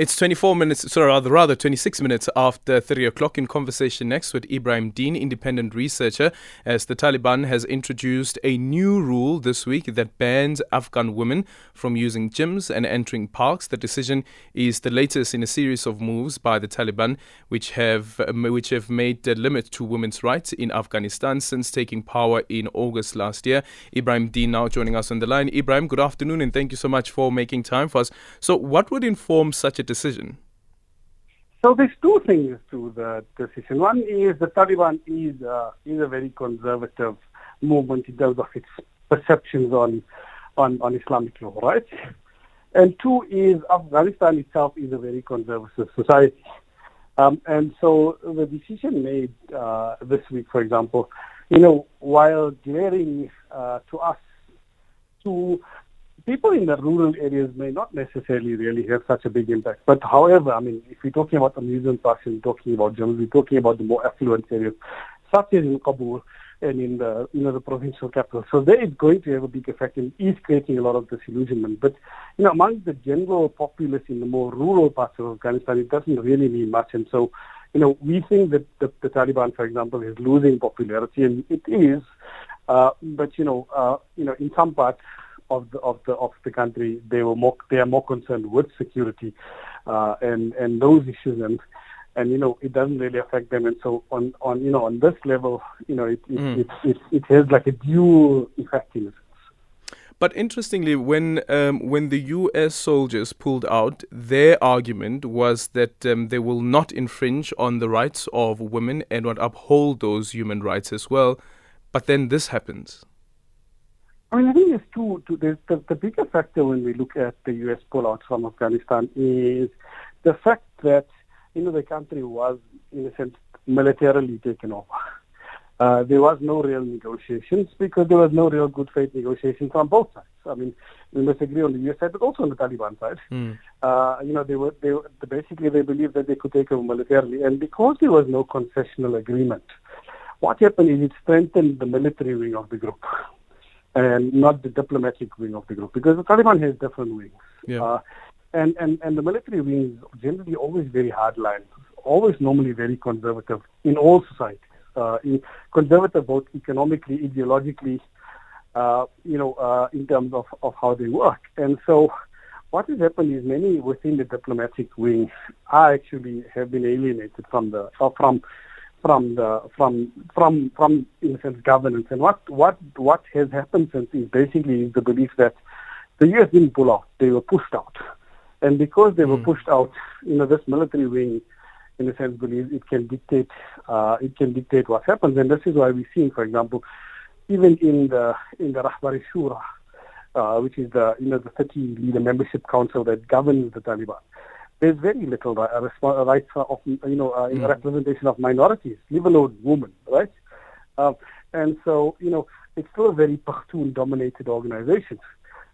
It's 24 minutes, sorry, rather, rather 26 minutes after 3 o'clock in conversation next with Ebrahim Deen, independent researcher, as the Taliban has introduced a new rule this week that bans Afghan women from using gyms and entering parks. The decision is the latest in a series of moves by the Taliban, which have um, which have made the limit to women's rights in Afghanistan since taking power in August last year. Ebrahim Deen now joining us on the line. Ebrahim, good afternoon, and thank you so much for making time for us. So, what would inform such a decision? So there's two things to the decision. One is the Taliban is uh, is a very conservative movement in terms of its perceptions on on, on Islamic law, right? And two is Afghanistan itself is a very conservative society. Um, and so the decision made uh, this week, for example, you know, while glaring uh, to us to people in the rural areas may not necessarily really have such a big impact. But however, I mean, if we're talking about amusement parks and talking about gyms, we're talking about the more affluent areas, such as in Kabul and in the you know the provincial capital. So there is going to have a big effect and is creating a lot of disillusionment. But you know, among the general populace in the more rural parts of Afghanistan, it doesn't really mean much. And so, you know, we think that the, the Taliban, for example, is losing popularity, and it is. Uh, but you know, uh, you know, in some parts, of the of the of the country, they were more they are more concerned with security uh, and and those issues and and you know it doesn't really affect them and so on on you know on this level you know it it, mm. it, it, it, has like a dual effect in. But interestingly, when um, when the U.S. soldiers pulled out, their argument was that um, they will not infringe on the rights of women and would uphold those human rights as well. But then this happens. I mean, I think there's two. two there's the, the bigger factor when we look at the U.S. pullout from Afghanistan is the fact that you know the country was, in a sense, militarily taken over. Uh, there was no real negotiations because there was no real good faith negotiations on both sides. I mean, we must agree on the U.S. side, but also on the Taliban side. Mm. Uh, you know, they were they were, basically they believed that they could take over militarily, and because there was no concessional agreement, what happened is it strengthened the military wing of the group and not the diplomatic wing of the group because the Taliban has different wings. Yeah. Uh, and, and, and the military wing is generally always very hardline, always normally very conservative in all societies. Uh, in conservative both economically, ideologically, uh, you know, uh, in terms of, of how they work. And so what has happened is many within the diplomatic wing are actually have been alienated from the, uh, from from the from from from in a sense governance. And what what what has happened since is basically the belief that the US didn't pull out; they were pushed out. And because they were mm. pushed out, you know, this military wing, in a sense, believes it can dictate uh, it can dictate what happens. And this is why we're seeing, for example, even in the in the Rahbari Shura, uh, which is the you know the 30 leader membership council that governs the Taliban there's very little rights of you know uh, mm. representation of minorities, leave alone women, right? Uh, and so you know it's still a very Pashtun-dominated organization.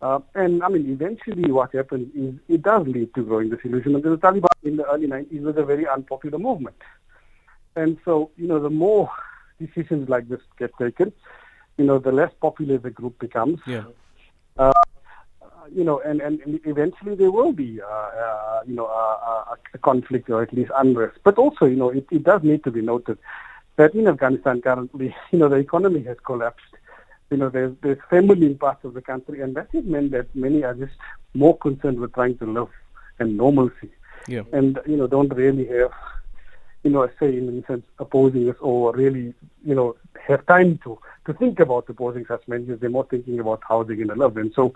Uh, and I mean, eventually, what happens is it does lead to growing disillusionment. The Taliban in the early 90s was a very unpopular movement, and so you know the more decisions like this get taken, you know, the less popular the group becomes. Yeah. Uh, you know, and, and eventually there will be, uh, uh, you know, a, a, conflict or at least unrest. But also, you know, it, it does need to be noted that in Afghanistan currently, you know, the economy has collapsed. You know, there's, there's famine in parts of the country, and that has meant that many are just more concerned with trying to live and normalcy. Yeah. And, you know, don't really have, you know, a say in a sense opposing this or really, you know, have time to, to think about opposing such measures. They're more thinking about how they're going to live. And so,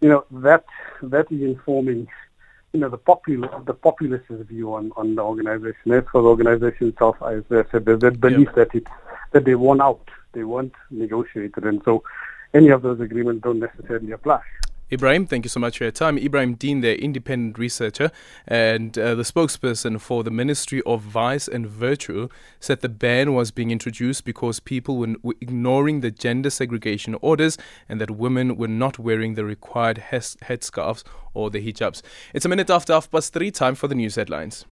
you know that that is informing you know the popular the populist's view on, on the organization. As for the organization itself, as I said, there's that belief yeah. that it that they won out, they weren't negotiated, and so any of those agreements don't necessarily apply. Ebrahim, thank you so much for your time. Ebrahim Deen, the independent researcher and uh, the spokesperson for the Ministry of Vice and Virtue, said the ban was being introduced because people were, were ignoring the gender segregation orders and that women were not wearing the required headscarves or the hijabs. It's a minute after half past three, time for the news headlines.